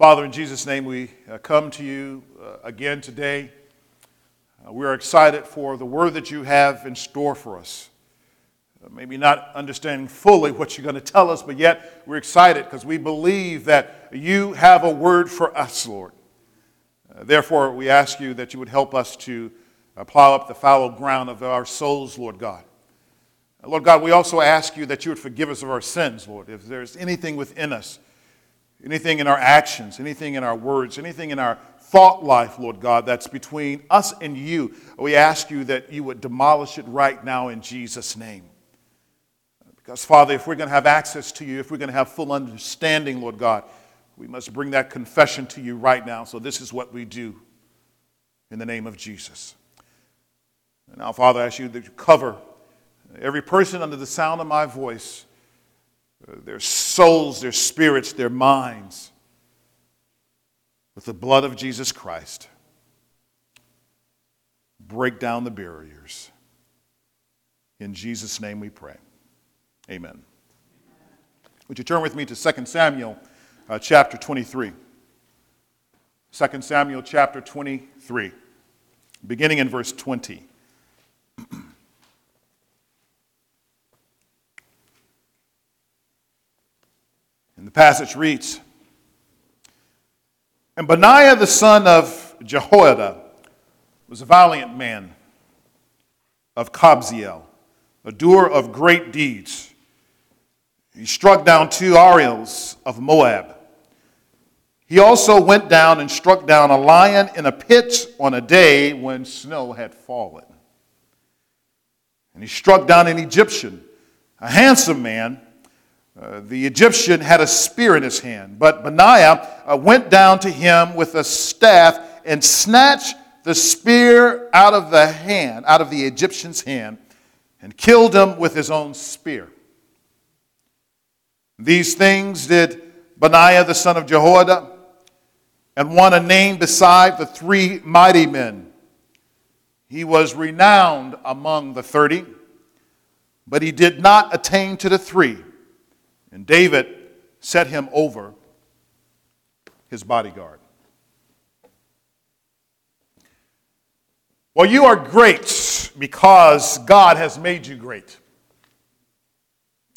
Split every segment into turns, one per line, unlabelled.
Father, in Jesus' name, we uh, come to you uh, again today. Uh, we are excited for the word that you have in store for us. Maybe not understanding fully what you're going to tell us, but yet we're excited because we believe that you have a word for us, Lord. Therefore, we ask you that you would help us to plow up the fallow ground of our souls, Lord God. Lord God, we also ask you that you would forgive us of our sins, Lord. If there's anything within us, anything in our actions, anything in our words, anything in our thought life, Lord God, that's between us and you, we ask you that you would demolish it right now in Jesus' name. Because, Father, if we're going to have access to you, if we're going to have full understanding, Lord God, we must bring that confession to you right now. So, this is what we do in the name of Jesus. And now, Father, I ask you to cover every person under the sound of my voice their souls, their spirits, their minds with the blood of Jesus Christ. Break down the barriers. In Jesus' name we pray. Amen. Would you turn with me to 2 Samuel uh, chapter 23? 2 Samuel chapter 23, beginning in verse 20. The passage reads And Benaiah the son of Jehoiada was a valiant man of Kabzeel, a doer of great deeds. He struck down two Ariels of Moab. He also went down and struck down a lion in a pit on a day when snow had fallen. And he struck down an Egyptian, a handsome man uh, the Egyptian had a spear in his hand, but Benaiah uh, went down to him with a staff and snatched the spear out of the hand, out of the Egyptian's hand, and killed him with his own spear. These things did Benaiah the son of Jehoiada, and won a name beside the three mighty men. He was renowned among the thirty, but he did not attain to the three and David set him over his bodyguard. Well, you are great because God has made you great.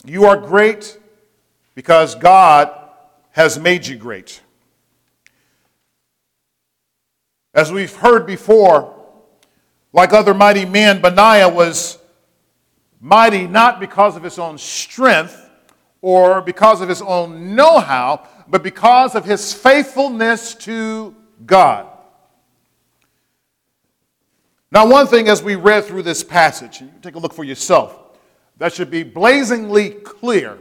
You are great because God has made you great. As we've heard before, like other mighty men, Benaiah was mighty not because of his own strength, or because of his own know how, but because of his faithfulness to God. Now, one thing as we read through this passage, you take a look for yourself, that should be blazingly clear,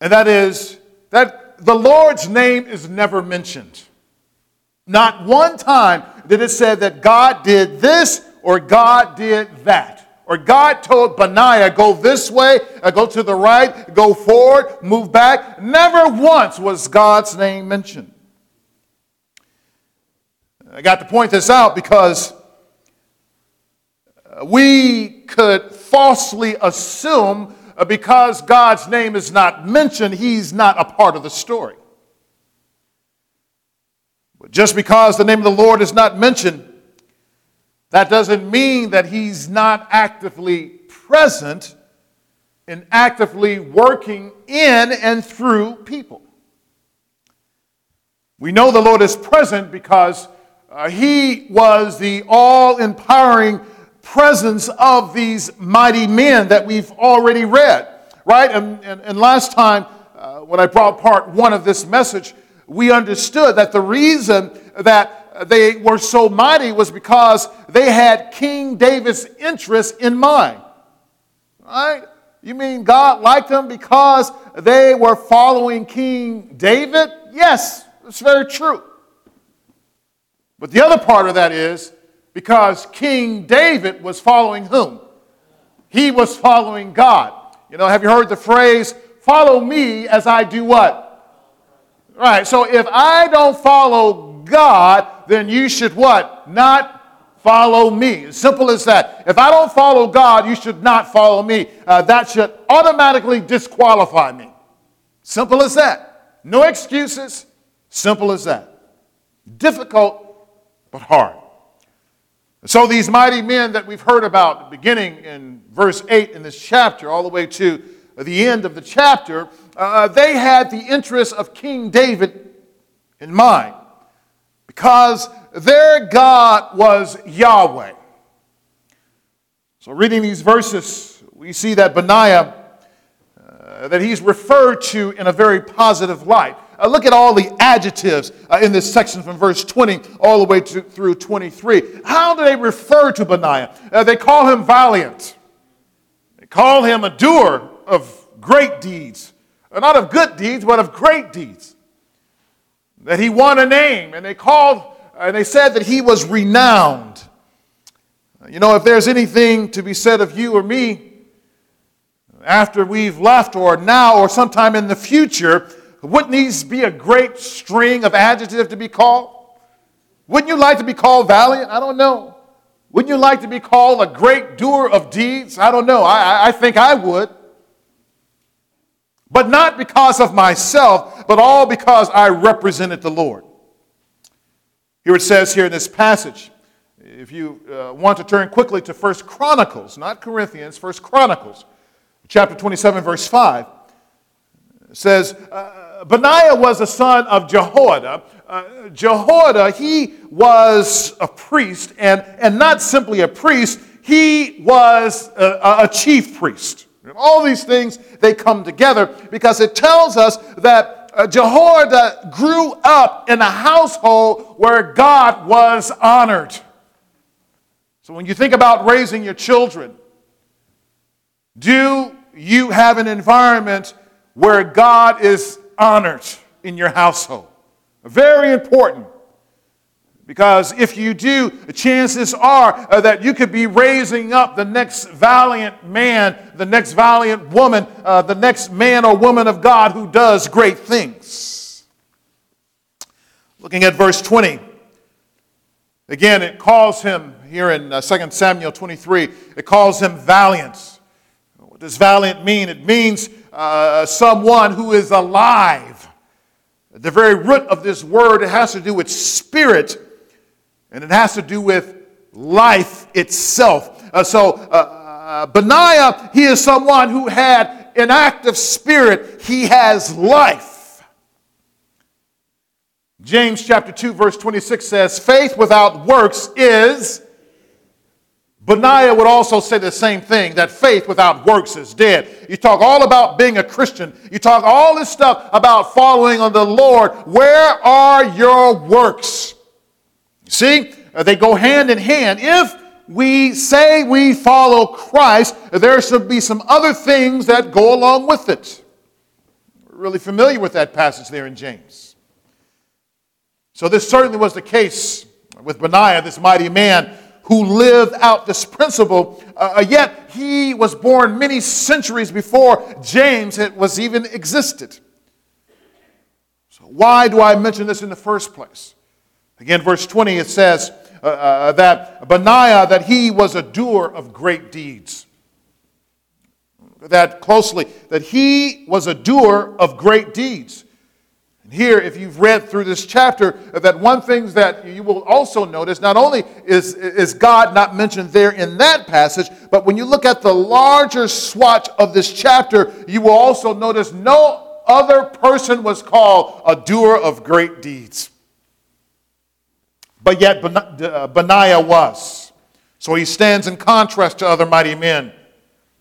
and that is that the Lord's name is never mentioned. Not one time did it say that God did this or God did that or God told Benaiah, go this way, uh, go to the right, go forward, move back. Never once was God's name mentioned. I got to point this out because uh, we could falsely assume uh, because God's name is not mentioned, he's not a part of the story. But just because the name of the Lord is not mentioned, that doesn't mean that he's not actively present and actively working in and through people. We know the Lord is present because uh, he was the all empowering presence of these mighty men that we've already read, right? And, and, and last time, uh, when I brought part one of this message, we understood that the reason that they were so mighty was because they had King David's interest in mind. Right? You mean God liked them because they were following King David? Yes, it's very true. But the other part of that is because King David was following whom? He was following God. You know, have you heard the phrase, follow me as I do what? Right, so if I don't follow God, then you should what? Not follow me. Simple as that. If I don't follow God, you should not follow me. Uh, that should automatically disqualify me. Simple as that. No excuses, Simple as that. Difficult, but hard. So, these mighty men that we've heard about, beginning in verse 8 in this chapter, all the way to the end of the chapter, uh, they had the interests of King David in mind because their God was Yahweh. So, reading these verses, we see that Benaiah, uh, that he's referred to in a very positive light. Uh, look at all the adjectives uh, in this section from verse 20 all the way to, through 23. How do they refer to Benaiah? Uh, they call him valiant, they call him a doer of great deeds. Uh, not of good deeds, but of great deeds. That he won a name, and they called, and they said that he was renowned. You know, if there's anything to be said of you or me after we've left, or now, or sometime in the future, wouldn't these be a great string of adjectives to be called? Wouldn't you like to be called valiant? I don't know. Wouldn't you like to be called a great doer of deeds? I don't know. I, I think I would. But not because of myself, but all because I represented the Lord. Here it says here in this passage, if you uh, want to turn quickly to First Chronicles, not Corinthians, First Chronicles, chapter 27, verse 5, says, uh, Benaiah was a son of Jehoiada. Uh, Jehoiada, he was a priest, and, and not simply a priest, he was a, a chief priest. All these things, they come together because it tells us that uh, Jehoiada grew up in a household where God was honored. So when you think about raising your children, do you have an environment where God is honored in your household. Very important. Because if you do, chances are uh, that you could be raising up the next valiant man, the next valiant woman, uh, the next man or woman of God who does great things. Looking at verse 20, again, it calls him here in uh, 2 Samuel 23, it calls him valiant. What does valiant mean? It means uh, someone who is alive. The very root of this word has to do with spirit, and it has to do with life itself. Uh, so, uh, uh, Benaiah, he is someone who had an active spirit, he has life. James chapter 2, verse 26 says, Faith without works is Benaiah would also say the same thing that faith without works is dead. You talk all about being a Christian, you talk all this stuff about following on the Lord. Where are your works? See, uh, they go hand in hand. If we say we follow Christ, there should be some other things that go along with it. We're really familiar with that passage there in James. So, this certainly was the case with Benaiah, this mighty man who lived out this principle, uh, uh, yet he was born many centuries before James was even existed. So why do I mention this in the first place? Again, verse 20, it says uh, uh, that Benaiah, that he was a doer of great deeds. That closely, that he was a doer of great deeds. And here, if you've read through this chapter, that one thing that you will also notice, not only is, is God not mentioned there in that passage, but when you look at the larger swatch of this chapter, you will also notice no other person was called a doer of great deeds. But yet uh, Benaiah was. So he stands in contrast to other mighty men,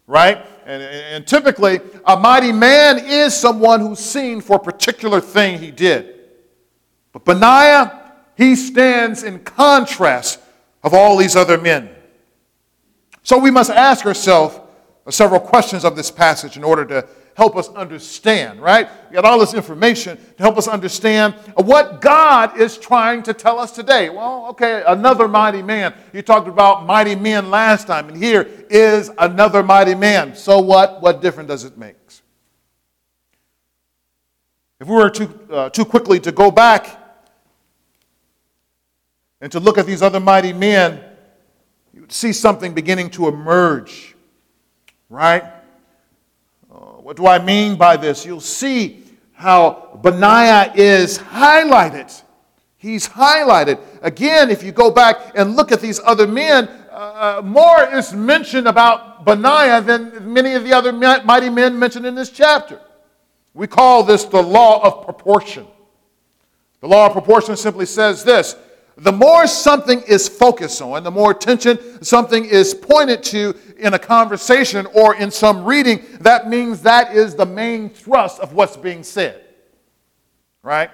right? And, and typically, a mighty man is someone who's seen for a particular thing he did. But Benaiah, he stands in contrast of all these other men. So we must ask ourselves several questions of this passage in order to help us understand, right? We got all this information to help us understand what God is trying to tell us today. Well, okay, another mighty man. You talked about mighty men last time, and here is another mighty man. So what? What difference does it make? If we were too, uh, too quickly to go back and to look at these other mighty men, you would see something beginning to emerge, right? What do I mean by this? You'll see how Benaiah is highlighted. He's highlighted. Again, if you go back and look at these other men, uh, uh more is mentioned about Benaiah than many of the other mighty men mentioned in this chapter. We call this the law of proportion. The law of proportion simply says this the more something is focused on, the more attention something is pointed to in a conversation or in some reading, that means that is the main thrust of what's being said. Right?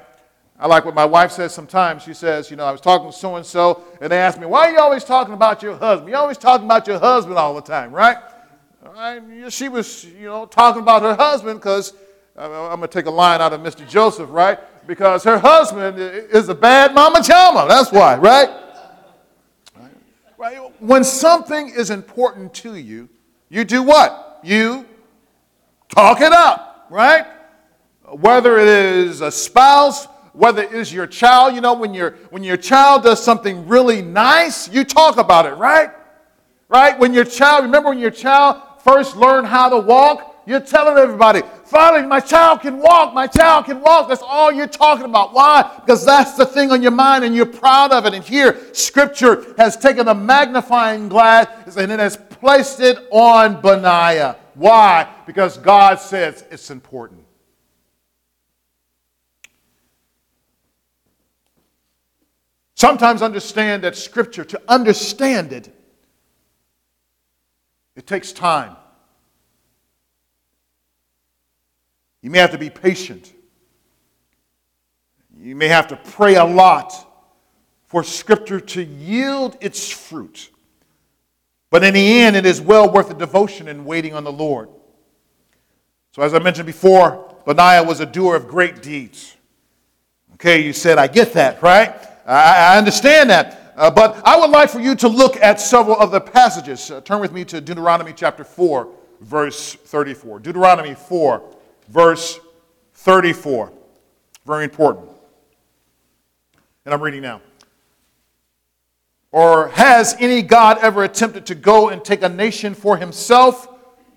I like what my wife says sometimes. She says, You know, I was talking to so and so, and they asked me, Why are you always talking about your husband? You're always talking about your husband all the time, right? She was, you know, talking about her husband because uh, I'm going to take a line out of Mr. Joseph, right? Because her husband is a bad mama chama. That's why, right? right? When something is important to you, you do what? You talk it up, right? Whether it is a spouse, whether it is your child, you know, when, your when your child does something really nice, you talk about it, right? Right? When your child, remember when your child first learned how to walk, you're telling everybody, finally, my child can walk, my child can walk. That's all you're talking about. Why? Because that's the thing on your mind and you're proud of it. And here, Scripture has taken a magnifying glass and it has placed it on Benaiah. Why? Because God says it's important. Sometimes understand that Scripture, to understand it, it takes time. You may have to be patient. You may have to pray a lot for Scripture to yield its fruit. But in the end, it is well worth the devotion and waiting on the Lord. So, as I mentioned before, Benaiah was a doer of great deeds. Okay, you said, I get that, right? I, I understand that. Uh, but I would like for you to look at several of the passages. Uh, turn with me to Deuteronomy chapter 4, verse 34. Deuteronomy 4, verse 34. Very important. And I'm reading now. Or has any God ever attempted to go and take a nation for himself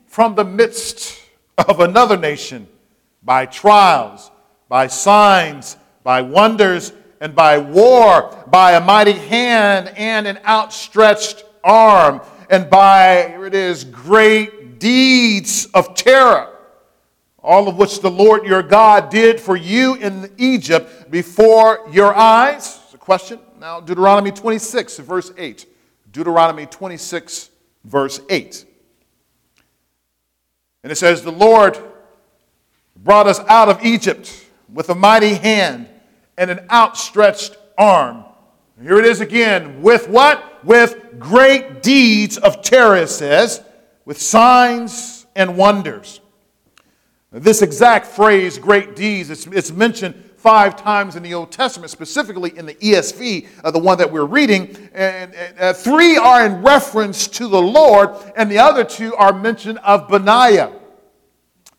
from the midst of another nation by trials, by signs, by wonders, and by war, by a mighty hand and an outstretched arm, and by, here it is, great deeds of terror? All of which the Lord your God did for you in Egypt before your eyes? It's a question. Now, Deuteronomy 26, verse 8. Deuteronomy 26, verse 8. And it says, The Lord brought us out of Egypt with a mighty hand and an outstretched arm. Here it is again. With what? With great deeds of terror, it says, with signs and wonders. This exact phrase, great deeds, it's, it's mentioned five times in the Old Testament, specifically in the ESV, uh, the one that we're reading. And, uh, three are in reference to the Lord, and the other two are mention of Benaiah.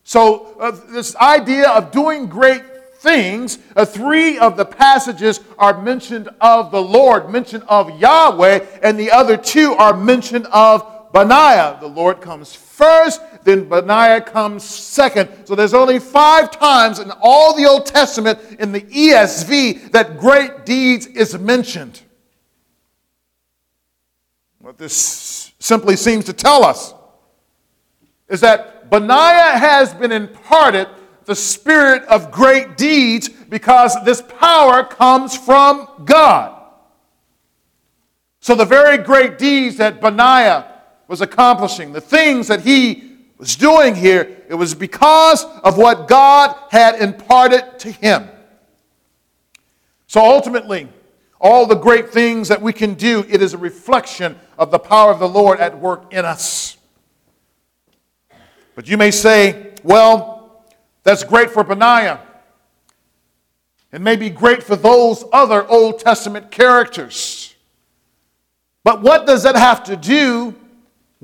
So, uh, this idea of doing great things, uh, three of the passages are mentioned of the Lord, mentioned of Yahweh, and the other two are mentioned of Benaiah. The Lord comes first, then Benaiah comes second. So there's only five times in all the Old Testament in the ESV that great deeds is mentioned. What this simply seems to tell us is that Benaiah has been imparted the spirit of great deeds because this power comes from God. So the very great deeds that Benaiah was accomplishing, the things that he was doing here, it was because of what God had imparted to him. So ultimately, all the great things that we can do, it is a reflection of the power of the Lord at work in us. But you may say, well, that's great for Benaiah. It may be great for those other Old Testament characters. But what does that have to do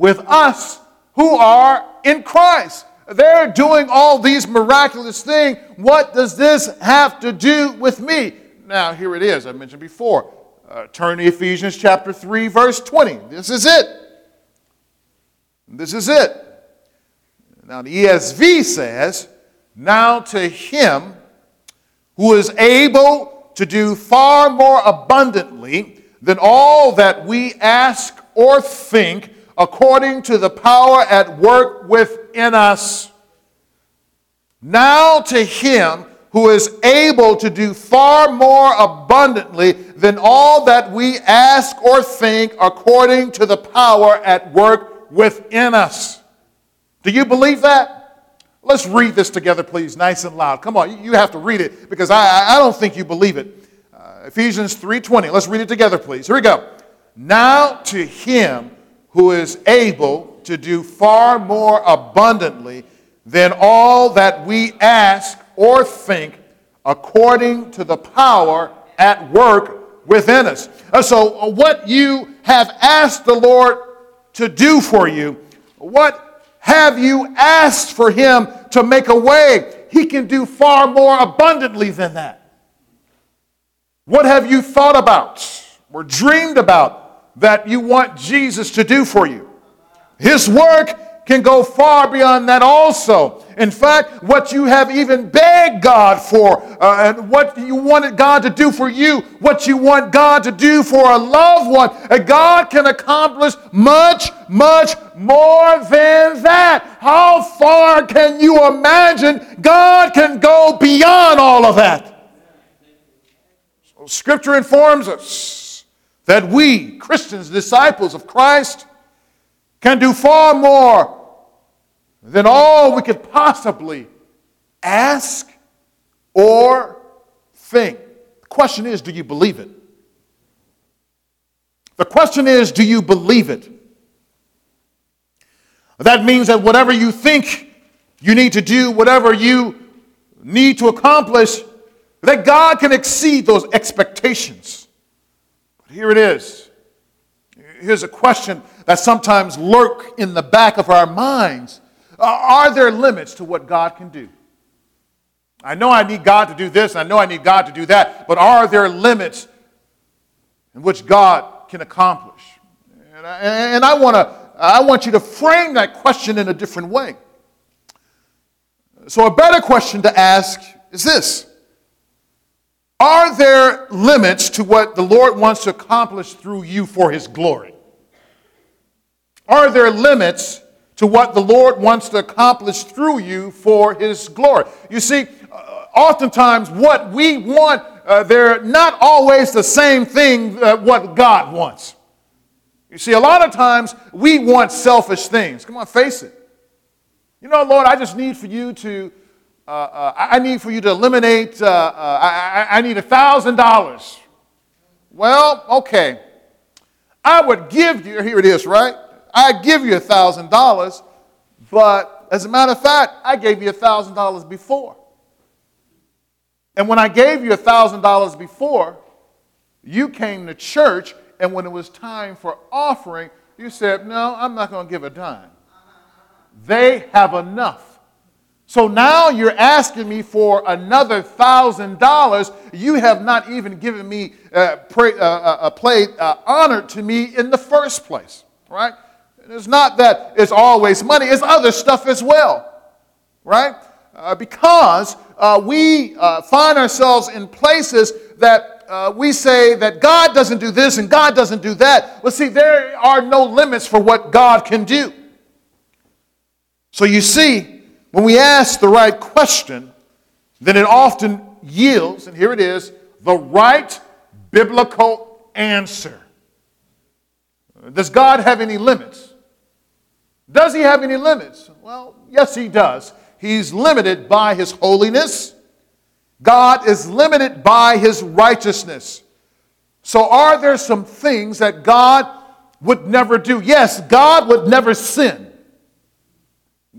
with us who are in Christ. They're doing all these miraculous things. What does this have to do with me? Now, here it is. I mentioned before. Uh, turn to Ephesians chapter 3, verse 20. This is it. This is it. Now, the ESV says, Now to him who is able to do far more abundantly than all that we ask or think, according to the power at work within us. Now to him who is able to do far more abundantly than all that we ask or think, according to the power at work within us. Do you believe that? Let's read this together, please, nice and loud. Come on, you have to read it because I, I don't think you believe it. Uh, Ephesians 3:20. Let's read it together, please. Here we go. Now to him who is able to do far more abundantly than all that we ask or think, according to the power at work within us. So, uh, what you have asked the Lord to do for you, what have you asked for him to make a way? He can do far more abundantly than that. What have you thought about or dreamed about that you want Jesus to do for you? His work can go far beyond that also. In fact, what you have even begged God for, uh, and what you wanted God to do for you, what you want God to do for a loved one, uh, God can accomplish much, much more than that. How far can you imagine God can go beyond all of that? So scripture informs us that we, Christians, disciples of Christ, can do far more than all we could possibly ask or think. The question is do you believe it? The question is do you believe it? That means that whatever you think you need to do, whatever you need to accomplish, that God can exceed those expectations. Here it is. Here's a question that sometimes lurk in the back of our minds. Uh, are there limits to what God can do? I know I need God to do this, I know I need God to do that, but are there limits in which God can accomplish? And I, and I, wanna, I want you to frame that question in a different way. So, a better question to ask is this Are there limits to what the Lord wants to accomplish through you for His glory? Are there limits to what the Lord wants to accomplish through you for His glory? You see, uh, oftentimes what we want, uh, they're not always the same thing uh, what God wants. You see, a lot of times we want selfish things. Come on, face it. You know, Lord, I just need for you to, uh, uh, I need for you to eliminate, uh, uh I, I need a $1,000. Well, okay. I would give you, here it is, right? I give you a $1,000, but as a matter of fact, I gave you a $1,000 before. And when I gave you a $1,000 before, you came to church, and when it was time for offering, you said, No, I'm not going to give a dime. They have enough. So now you're asking me for another thousand dollars. You have not even given me uh, pray, uh, uh, a plate uh, honor to me in the first place, right? It's not that it's always money, it's other stuff as well, right? Uh, because we find ourselves in places that we say that God doesn't do this and God doesn't do that. Well, see, there are no limits for what God can do. So you see, when we ask the right question, then it often yields, and here it is, the right biblical answer. Does God have any limits? Does he have any limits? Well, yes, he does. He's limited by his holiness. God is limited by his righteousness. So, are there some things that God would never do? Yes, God would never sin.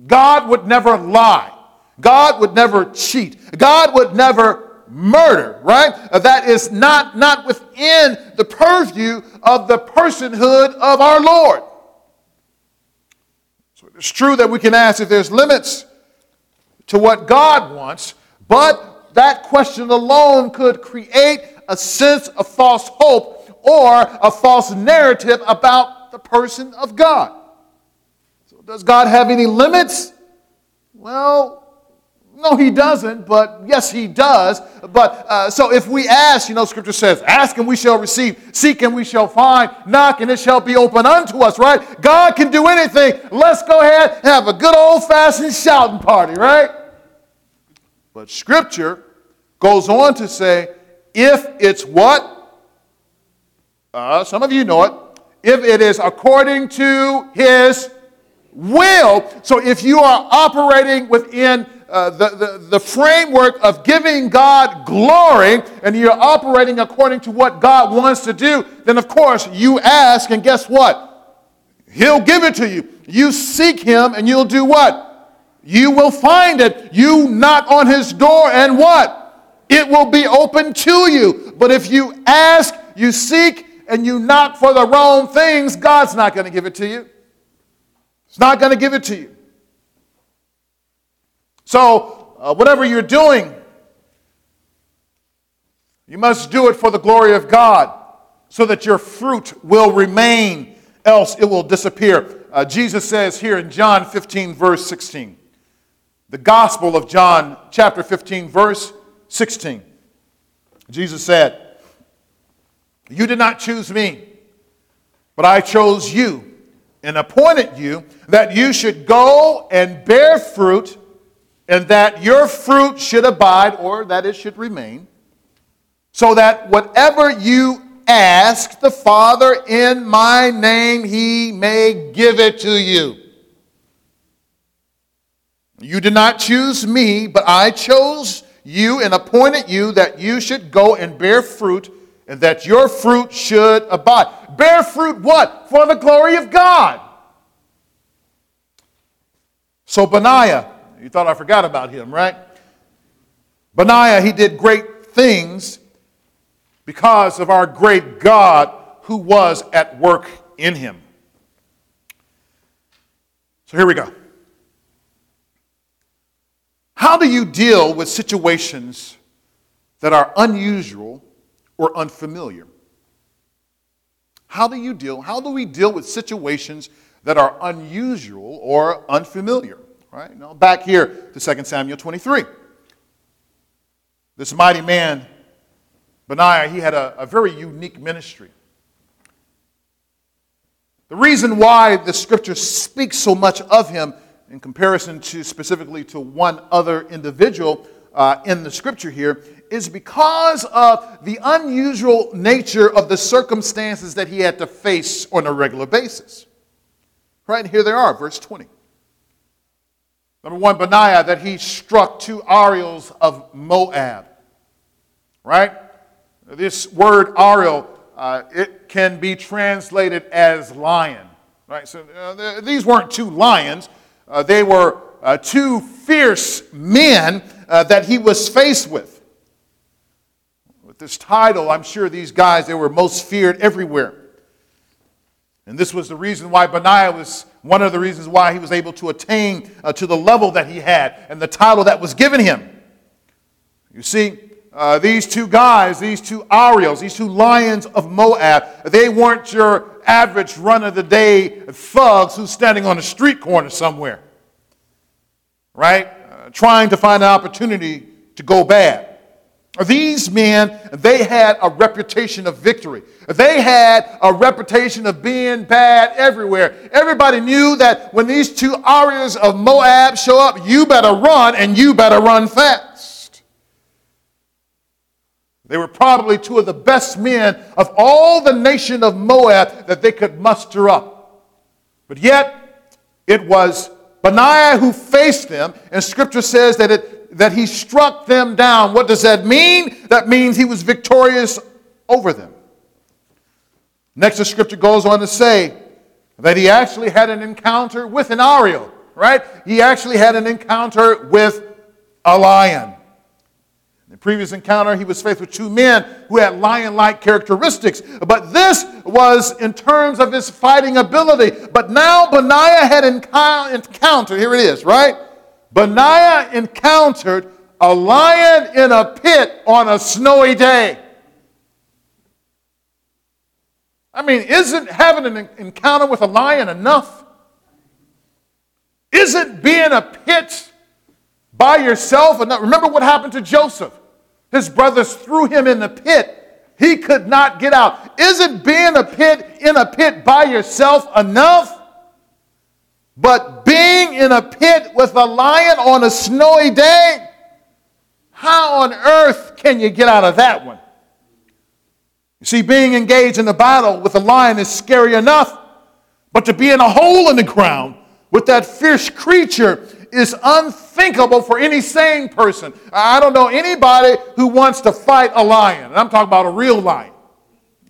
God would never lie. God would never cheat. God would never murder, right? Uh, that is not, not within the purview of the personhood of our Lord. So it's true that we can ask if there's limits to what God wants, but that question alone could create a sense of false hope or a false narrative about the person of God. Does God have any limits? Well, No, he doesn't, but yes, he does. But uh, so if we ask, you know, scripture says, ask and we shall receive, seek and we shall find, knock and it shall be open unto us, right? God can do anything. Let's go ahead and have a good old fashioned shouting party, right? But scripture goes on to say, if it's what? Uh, some of you know it. If it is according to his will. So if you are operating within uh, the, the, the framework of giving God glory and you're operating according to what God wants to do, then of course you ask, and guess what? He'll give it to you. You seek Him, and you'll do what? You will find it. You knock on His door, and what? It will be open to you. But if you ask, you seek, and you knock for the wrong things, God's not going to give it to you. He's not going to give it to you. So, uh, whatever you're doing, you must do it for the glory of God so that your fruit will remain, else it will disappear. Uh, Jesus says here in John 15, verse 16, the Gospel of John, chapter 15, verse 16. Jesus said, You did not choose me, but I chose you and appointed you that you should go and bear fruit and that your fruit should abide, or that it should remain, so that whatever you ask the Father in my name, he may give it to you. You did not choose me, but I chose you and appointed you that you should go and bear fruit, and that your fruit should abide. Bear fruit what? For the glory of God. So Benaiah you thought I forgot about him, right? Benaiah, he did great things because of our great God who was at work in him. So here we go. How do you deal with situations that are unusual or unfamiliar? How do you deal? How do we deal with situations that are unusual or unfamiliar? Right? Now, back here to 2 Samuel 23. This mighty man, Benaiah, he had a, a very unique ministry. The reason why the scripture speaks so much of him in comparison to specifically to one other individual uh, in the scripture here is because of the unusual nature of the circumstances that he had to face on a regular basis. Right, and here they are, verse 20. Number one, Benaiah, that he struck two Ariels of Moab. Right? This word Ariel, uh, it can be translated as lion. Right? So uh, these weren't two lions, uh, they were uh, two fierce men uh, that he was faced with. This title, I'm sure these guys, they were most feared everywhere. And this was the reason why Benaiah was one of the reasons why he was able to attain uh, to the level that he had and the title that was given him. You see, uh, these two guys, these two Ariels, these two lions of Moab, they weren't your average run of the day thugs who's standing on a street corner somewhere, right? Uh, trying to find an opportunity to go bad. These men, they had a reputation of victory. They had a reputation of being bad everywhere. Everybody knew that when these two Ariels of Moab show up, you better run and you better run fast. They were probably two of the best men of all the nation of Moab that they could muster up. But yet, it was Benaiah who faced them, and scripture says that it that he struck them down. What does that mean? That means he was victorious over them. Next, the scripture goes on to say that he actually had an encounter with an Ariel, right? He actually had an encounter with a lion. In the previous encounter, he was faced with two men who had lion like characteristics. But this was in terms of his fighting ability. But now Benaiah had encountered, here it is, right? Benaiah encountered a lion in a pit on a snowy day. I mean, isn't having an encounter with a lion enough? Isn't being a pit by yourself. And remember what happened to Joseph. His brothers threw him in the pit. He could not get out. Isn't being a pit in a pit by yourself enough? But being in a pit with a lion on a snowy day, how on earth can you get out of that one? You see, being engaged in a battle with a lion is scary enough, but to be in a hole in the ground with that fierce creature is unthinkable for any sane person. I don't know anybody who wants to fight a lion, and I'm talking about a real lion.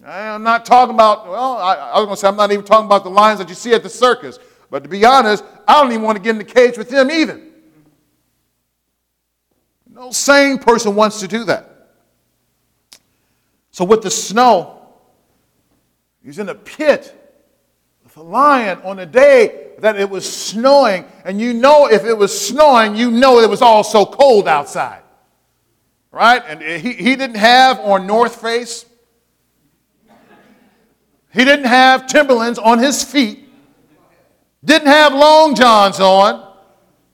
I'm not talking about, well, I, I was going to say, I'm not even talking about the lions that you see at the circus. But to be honest, I don't even want to get in the cage with them either. No sane person wants to do that. So, with the snow, he's in a pit with a lion on a day that it was snowing. And you know, if it was snowing, you know it was all so cold outside. Right? And he, he didn't have on North Face, he didn't have Timberlands on his feet, didn't have long johns on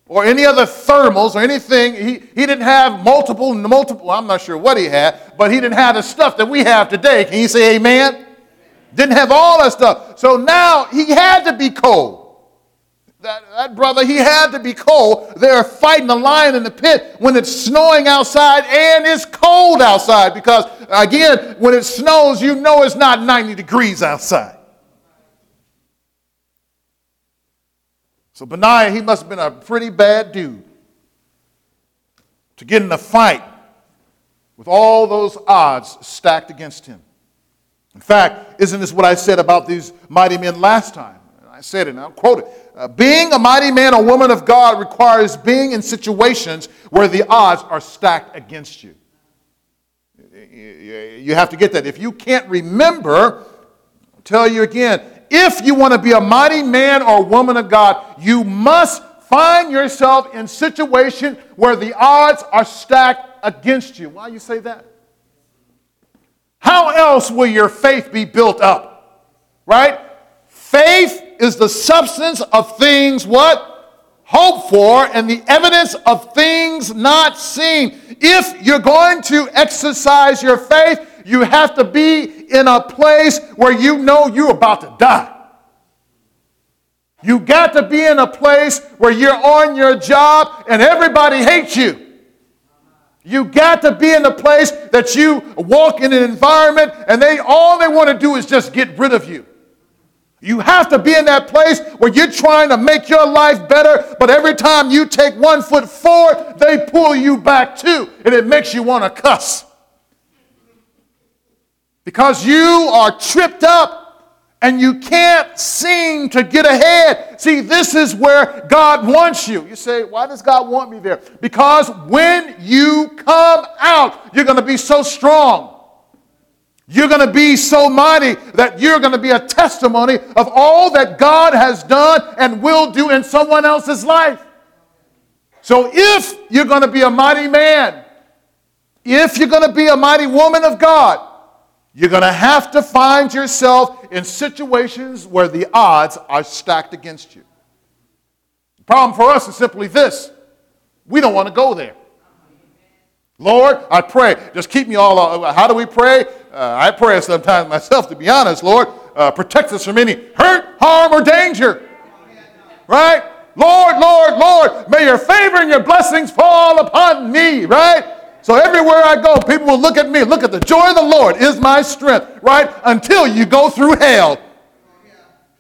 or any other thermals or anything. He, he didn't have multiple, multiple, I'm not sure what he had, but he didn't have the stuff that we have today. Can you say amen? Didn't have all that stuff. So now he had to be cold. That, that brother, he had to be cold. They're fighting a lion in the pit when it's snowing outside and it's cold outside because, again, when it snows, you know it's not 90 degrees outside. So Benaiah, he must have been a pretty bad dude to get in a fight with all those odds stacked against him. In fact, isn't this what I said about these mighty men last time? I said it, and I'll quote it. Uh, being a mighty man or woman of God requires being in situations where the odds are stacked against you. You have to get that. If you can't remember, I'll tell you again, if you want to be a mighty man or woman of God, you must find yourself in situation where the odds are stacked against you. Why you say that? How else will your faith be built up? Right? Faith is the substance of things what? Hope for and the evidence of things not seen. If you're going to exercise your faith, you have to be in a place where you know you're about to die. You got to be in a place where you're on your job and everybody hates you. You got to be in a place that you walk in an environment and they all they want to do is just get rid of you. You have to be in that place where you're trying to make your life better, but every time you take one foot forward, they pull you back too, and it makes you want to cuss because you are tripped up and you can't seem to get ahead. See, this is where God wants you. You say, Why does God want me there? Because when you come out, you're going to be so strong. You're going to be so mighty that you're going to be a testimony of all that God has done and will do in someone else's life. So if you're going to be a mighty man, if you're going to be a mighty woman of God, you're going to have to find yourself in situations where the odds are stacked against you. The problem for us is simply this we don't want to go there. Lord, I pray. Just keep me all. Uh, how do we pray? Uh, I pray sometimes myself, to be honest. Lord, uh, protect us from any hurt, harm, or danger. Right? Lord, Lord, Lord, may your favor and your blessings fall upon me. Right? So everywhere I go, people will look at me. Look at the joy of the Lord is my strength, right? Until you go through hell.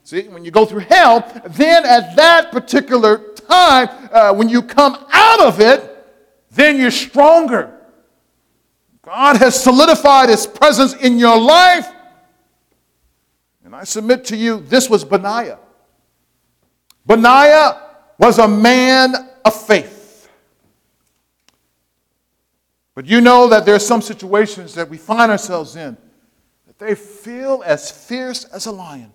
See, when you go through hell, then at that particular time, uh, when you come out of it, then you're stronger. God has solidified his presence in your life. And I submit to you, this was Benaiah. Benaiah was a man of faith. But you know that there are some situations that we find ourselves in that they feel as fierce as a lion.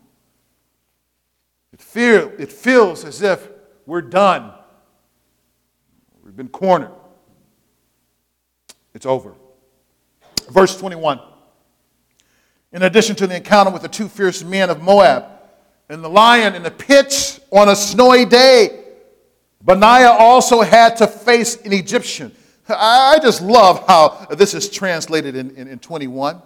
It, feel, it feels as if we're done. We've been cornered. It's over. Verse 21. In addition to the encounter with the two fierce men of Moab and the lion in the pit on a snowy day, Benaiah also had to face an Egyptian. I just love how this is translated in, in, in 21.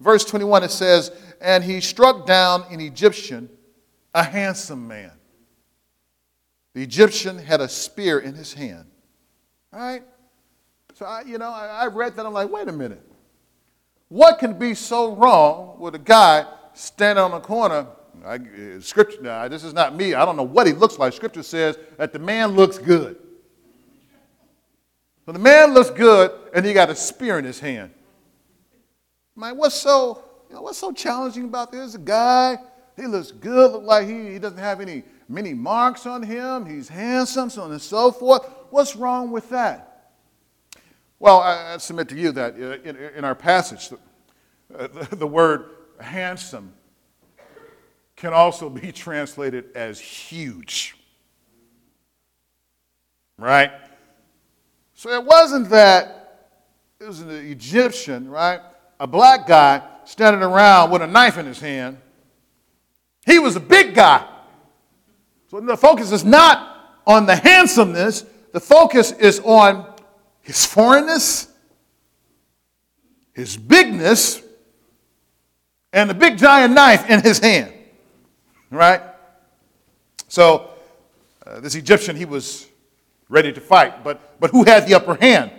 Verse 21, it says, And he struck down an Egyptian, a handsome man. The Egyptian had a spear in his hand. All right? So, I, you know, I, I read that. I'm like, wait a minute. What can be so wrong with a guy standing on the corner? I, uh, scripture, now, this is not me. I don't know what he looks like. Scripture says that the man looks good. So the man looks good, and he got a spear in his hand. Man, what's so, you know, what's so challenging about this? A guy, he looks good, look like he, he doesn't have any many marks on him. He's handsome, so on and so forth. What's wrong with that? Well, I, I submit to you that uh, in, in our passage, the, uh, the, the word handsome can also be translated as huge. Right? So it wasn't that it was an Egyptian, right? A black guy standing around with a knife in his hand. He was a big guy. So the focus is not on the handsomeness, the focus is on his foreignness, his bigness, and the big giant knife in his hand. Right? So uh, this Egyptian, he was ready to fight, but, but who had the upper hand?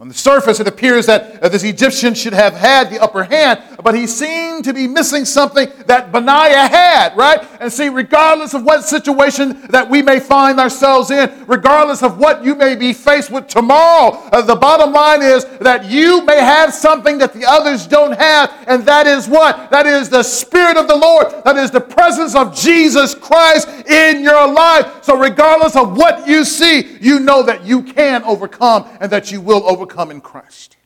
On the surface, it appears that uh, this Egyptian should have had the upper hand, but he seemed to be missing something that Benaiah had, right? And see, regardless of what situation that we may find ourselves in, regardless of what you may be faced with tomorrow, uh, the bottom line is that you may have something that the others don't have, and that is what? That is the Spirit of the Lord, that is the presence of Jesus Christ in your life. So, regardless of what you see, you know that you can overcome and that you will overcome overcome in Christ.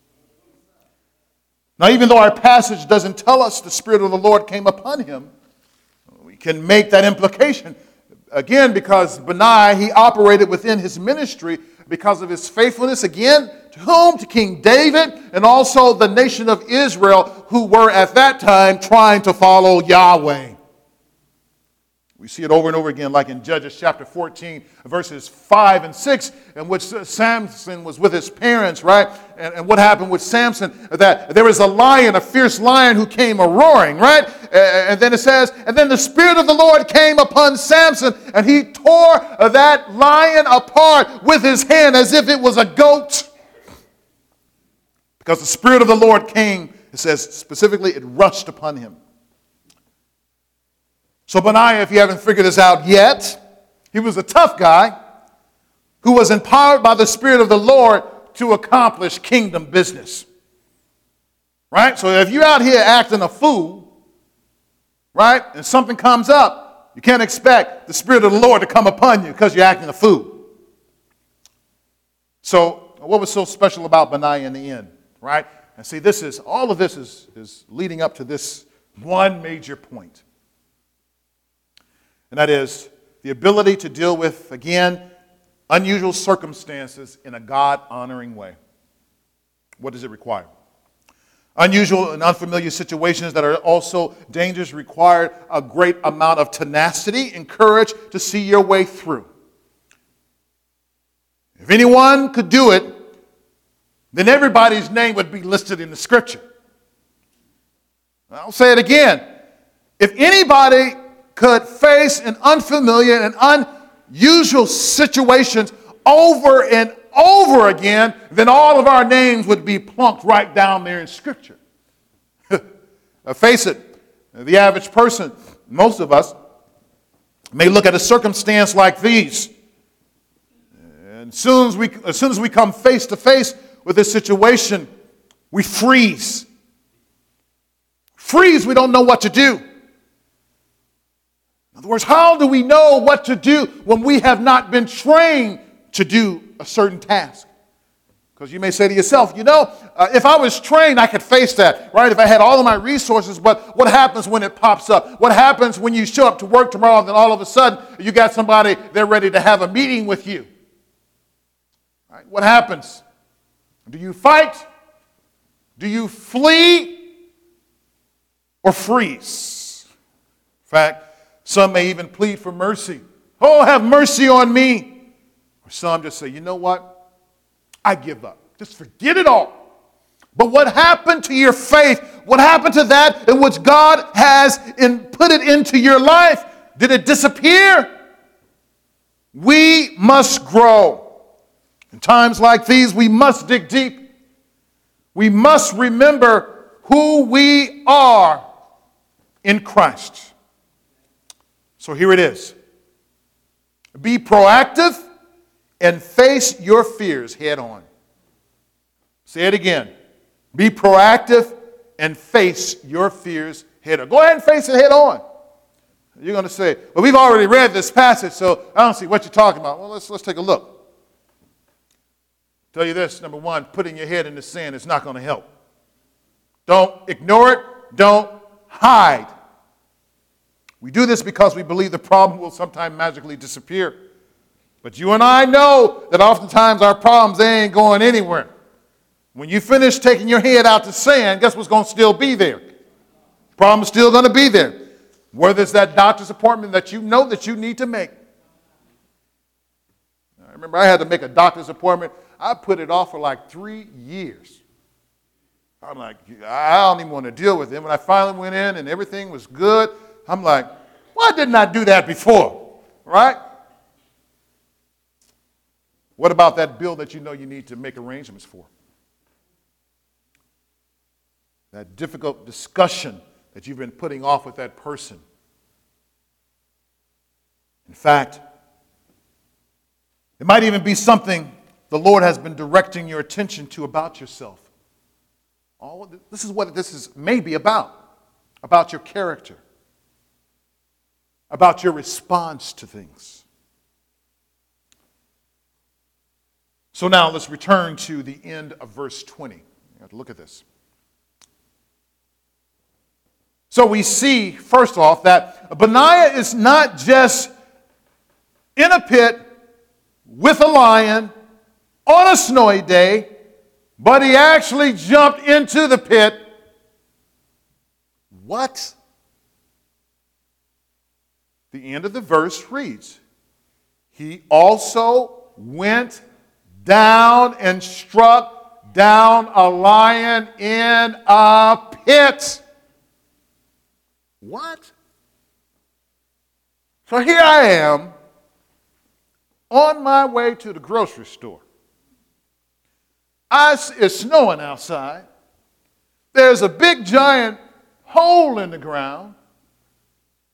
Now, even though our passage doesn't tell us the Spirit of the Lord came upon him, we can make that implication. Again, because Benaiah, he operated within his ministry because of his faithfulness, again, to whom? To King David and also the nation of Israel, who were at that time trying to follow Yahweh. We see it over and over again, like in Judges chapter 14, verses 5 and 6, in which uh, Samson was with his parents, right? And, and what happened with Samson? That there was a lion, a fierce lion, who came a roaring, right? And then it says, and then the Spirit of the Lord came upon Samson, and he tore that lion apart with his hand as if it was a goat. Because the Spirit of the Lord came, it says specifically, it rushed upon him. So, Benaiah, if you haven't figured this out yet, he was a tough guy who was empowered by the Spirit of the Lord to accomplish kingdom business. Right? So, if you're out here acting a fool, right, and something comes up, you can't expect the Spirit of the Lord to come upon you because you're acting a fool. So, what was so special about Benaiah in the end, right? And see, this is all of this is, is leading up to this one major point and that is the ability to deal with, again, unusual circumstances in a God honoring way. What does it require? Unusual and unfamiliar situations that are also dangerous require a great amount of tenacity and courage to see your way through. If anyone could do it, then everybody's name would be listed in the scripture. I'll say it again. If anybody could face an unfamiliar and unusual situations over and over again, then all of our names would be plunked right down there in Scripture. face it, the average person, most of us, may look at a circumstance like these. And soon as we, as soon as we come face to face with this situation, we freeze. Freeze, we don't know what to do. Words, how do we know what to do when we have not been trained to do a certain task? Because you may say to yourself, you know, uh, if I was trained, I could face that, right? If I had all of my resources, but what happens when it pops up? What happens when you show up to work tomorrow and then all of a sudden you got somebody, they're ready to have a meeting with you? Right? What happens? Do you fight? Do you flee? Or freeze? In fact, some may even plead for mercy. Oh, have mercy on me. Or some just say, you know what? I give up. Just forget it all. But what happened to your faith? What happened to that in which God has in, put it into your life? Did it disappear? We must grow. In times like these, we must dig deep. We must remember who we are in Christ. So here it is be proactive and face your fears head on. Say it again. Be proactive and face your fears head on. Go ahead and face it head on. You're going to say, well, we've already read this passage, so I don't see what you're talking about. Well, let's, let's take a look. Tell you this number one, putting your head in the sand is not going to help. Don't ignore it, don't hide. We do this because we believe the problem will sometime magically disappear. But you and I know that oftentimes our problems they ain't going anywhere. When you finish taking your head out to sand, guess what's going to still be there? Problem's still going to be there. Whether it's that doctor's appointment that you know that you need to make. I remember I had to make a doctor's appointment. I put it off for like three years. I'm like, I don't even want to deal with it. When I finally went in and everything was good, I'm like, why didn't I do that before? Right? What about that bill that you know you need to make arrangements for? that difficult discussion that you've been putting off with that person. In fact, it might even be something the Lord has been directing your attention to about yourself. All this is what this is maybe about about your character, about your response to things. So now let's return to the end of verse 20. You have to look at this. So we see, first off, that Benaiah is not just in a pit with a lion on a snowy day, but he actually jumped into the pit. What? The end of the verse reads He also went down and struck down a lion in a pit. What? So here I am on my way to the grocery store. I, it's snowing outside. There's a big giant hole in the ground.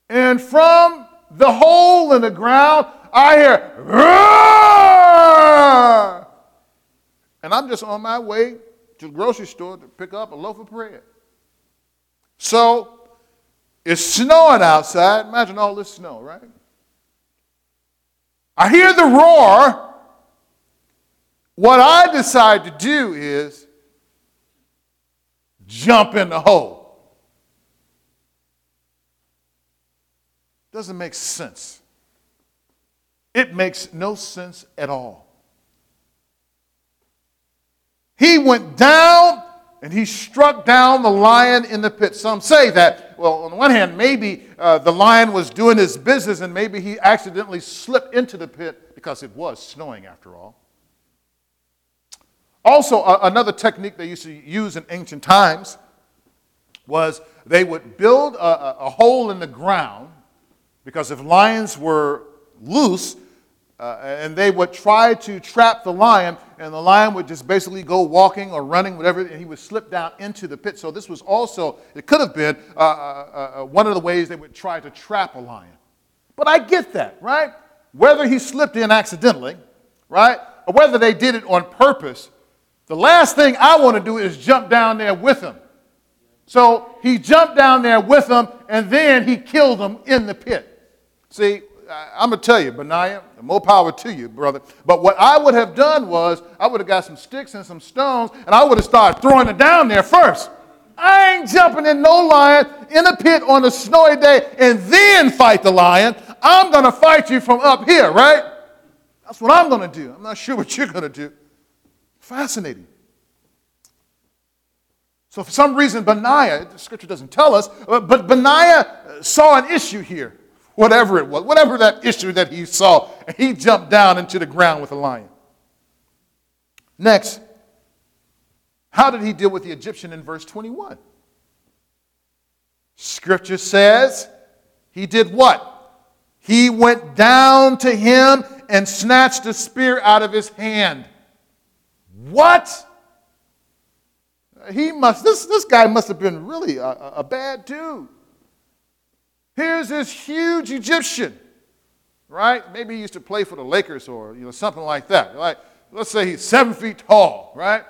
And from the hole in the ground, I hear, Roar! and I'm just on my way to the grocery store to pick up a loaf of bread. So it's snowing outside. Imagine all this snow, right? I hear the roar. What I decide to do is jump in the hole. Doesn't make sense. It makes no sense at all. He went down and he struck down the lion in the pit. Some say that, well, on the one hand, maybe uh, the lion was doing his business and maybe he accidentally slipped into the pit because it was snowing after all. Also, uh, another technique they used to use in ancient times was they would build a, a, a hole in the ground because if lions were loose, uh, and they would try to trap the lion, and the lion would just basically go walking or running, whatever, and he would slip down into the pit. So this was also, it could have been uh, uh, uh, one of the ways they would try to trap a lion. But I get that, right? Whether he slipped in accidentally, right, or whether they did it on purpose, the last thing I want to do is jump down there with him. So he jumped down there with them, and then he killed them in the pit. See, I'm going to tell you, Benaiah, more power to you, brother. But what I would have done was I would have got some sticks and some stones, and I would have started throwing it down there first. I ain't jumping in no lion in a pit on a snowy day and then fight the lion. I'm going to fight you from up here, right? That's what I'm going to do. I'm not sure what you're going to do. Fascinating. So, for some reason, Benaiah, the scripture doesn't tell us, uh, but Benaiah uh, saw an issue here whatever it was, whatever that issue that he saw, and he jumped down into the ground with a lion. Next, how did he deal with the Egyptian in verse 21? Scripture says he did what? He went down to him and snatched the spear out of his hand. What? He must, this, this guy must have been really a, a bad dude. Here's this huge Egyptian, right? Maybe he used to play for the Lakers or you know, something like that. Like, let's say he's seven feet tall, right?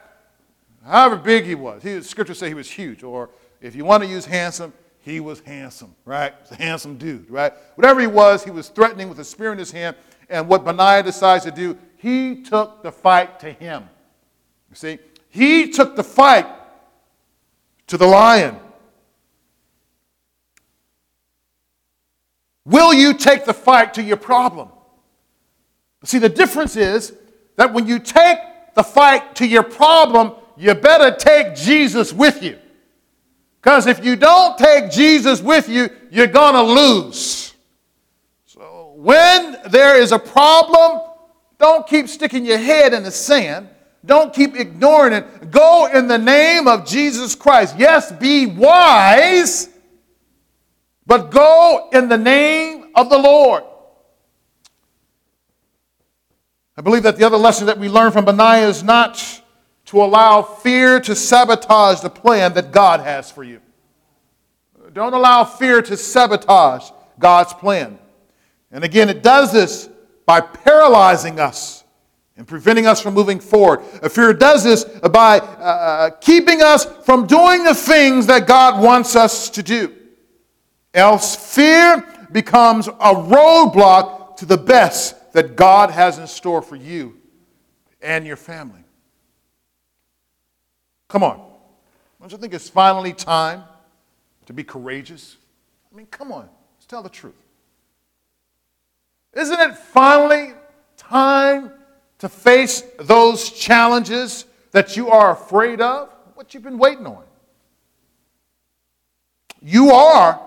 However big he was. He, scripture say he was huge. Or if you want to use handsome, he was handsome, right? a handsome dude, right? Whatever he was, he was threatening with a spear in his hand. And what Benaiah decides to do, he took the fight to him. You see, he took the fight to the lion. Will you take the fight to your problem? See, the difference is that when you take the fight to your problem, you better take Jesus with you. Because if you don't take Jesus with you, you're going to lose. So when there is a problem, don't keep sticking your head in the sand. Don't keep ignoring it. Go in the name of Jesus Christ. Yes, be wise, but go in the name of the Lord. I believe that the other lesson that we learn from Benaiah is not to allow fear to sabotage the plan that God has for you. Don't allow fear to sabotage God's plan. And again, it does this by paralyzing us and preventing us from moving forward. Fear does this by uh, uh, keeping us from doing the things that God wants us to do. Else, fear becomes a roadblock to the best that God has in store for you and your family. Come on. Don't you think it's finally time to be courageous? I mean, come on. Let's tell the truth. Isn't it finally time to face those challenges that you are afraid of? What you've been waiting on. You are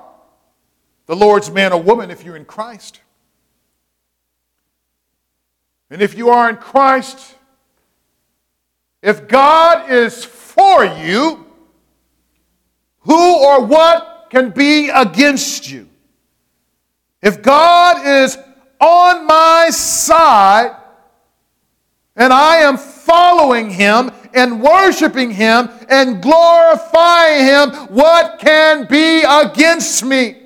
the Lord's man or woman if you're in Christ. And if you are in Christ, if God is for you, who or what can be against you? If God is on my side and I am following him and worshiping him and glorifying him, what can be against me?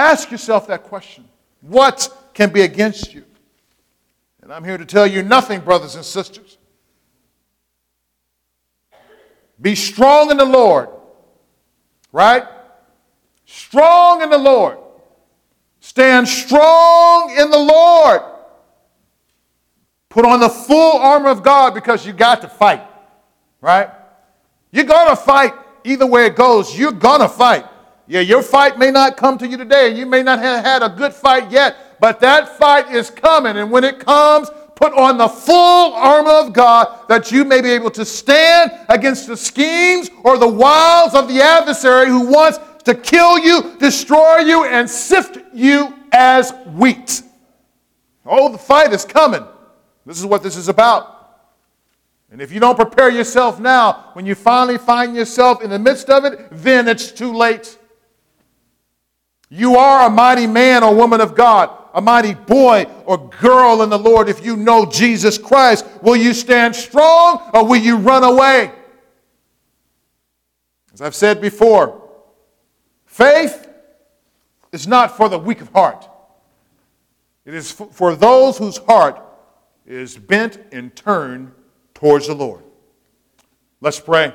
Ask yourself that question. What can be against you? And I'm here to tell you nothing, brothers and sisters. Be strong in the Lord. Right? Strong in the Lord. Stand strong in the Lord. Put on the full armor of God because you got to fight. Right? You're going to fight either way it goes. You're going to fight. Yeah, your fight may not come to you today. And you may not have had a good fight yet, but that fight is coming. And when it comes, Put on the full armor of God that you may be able to stand against the schemes or the wiles of the adversary who wants to kill you, destroy you, and sift you as wheat. Oh, the fight is coming. This is what this is about. And if you don't prepare yourself now, when you finally find yourself in the midst of it, then it's too late. You are a mighty man or woman of God a mighty boy or girl in the Lord, if you know Jesus Christ, will you stand strong or will you run away? As I've said before, faith is not for the weak of heart. It is for those whose heart is bent and turned towards the Lord. Let's pray.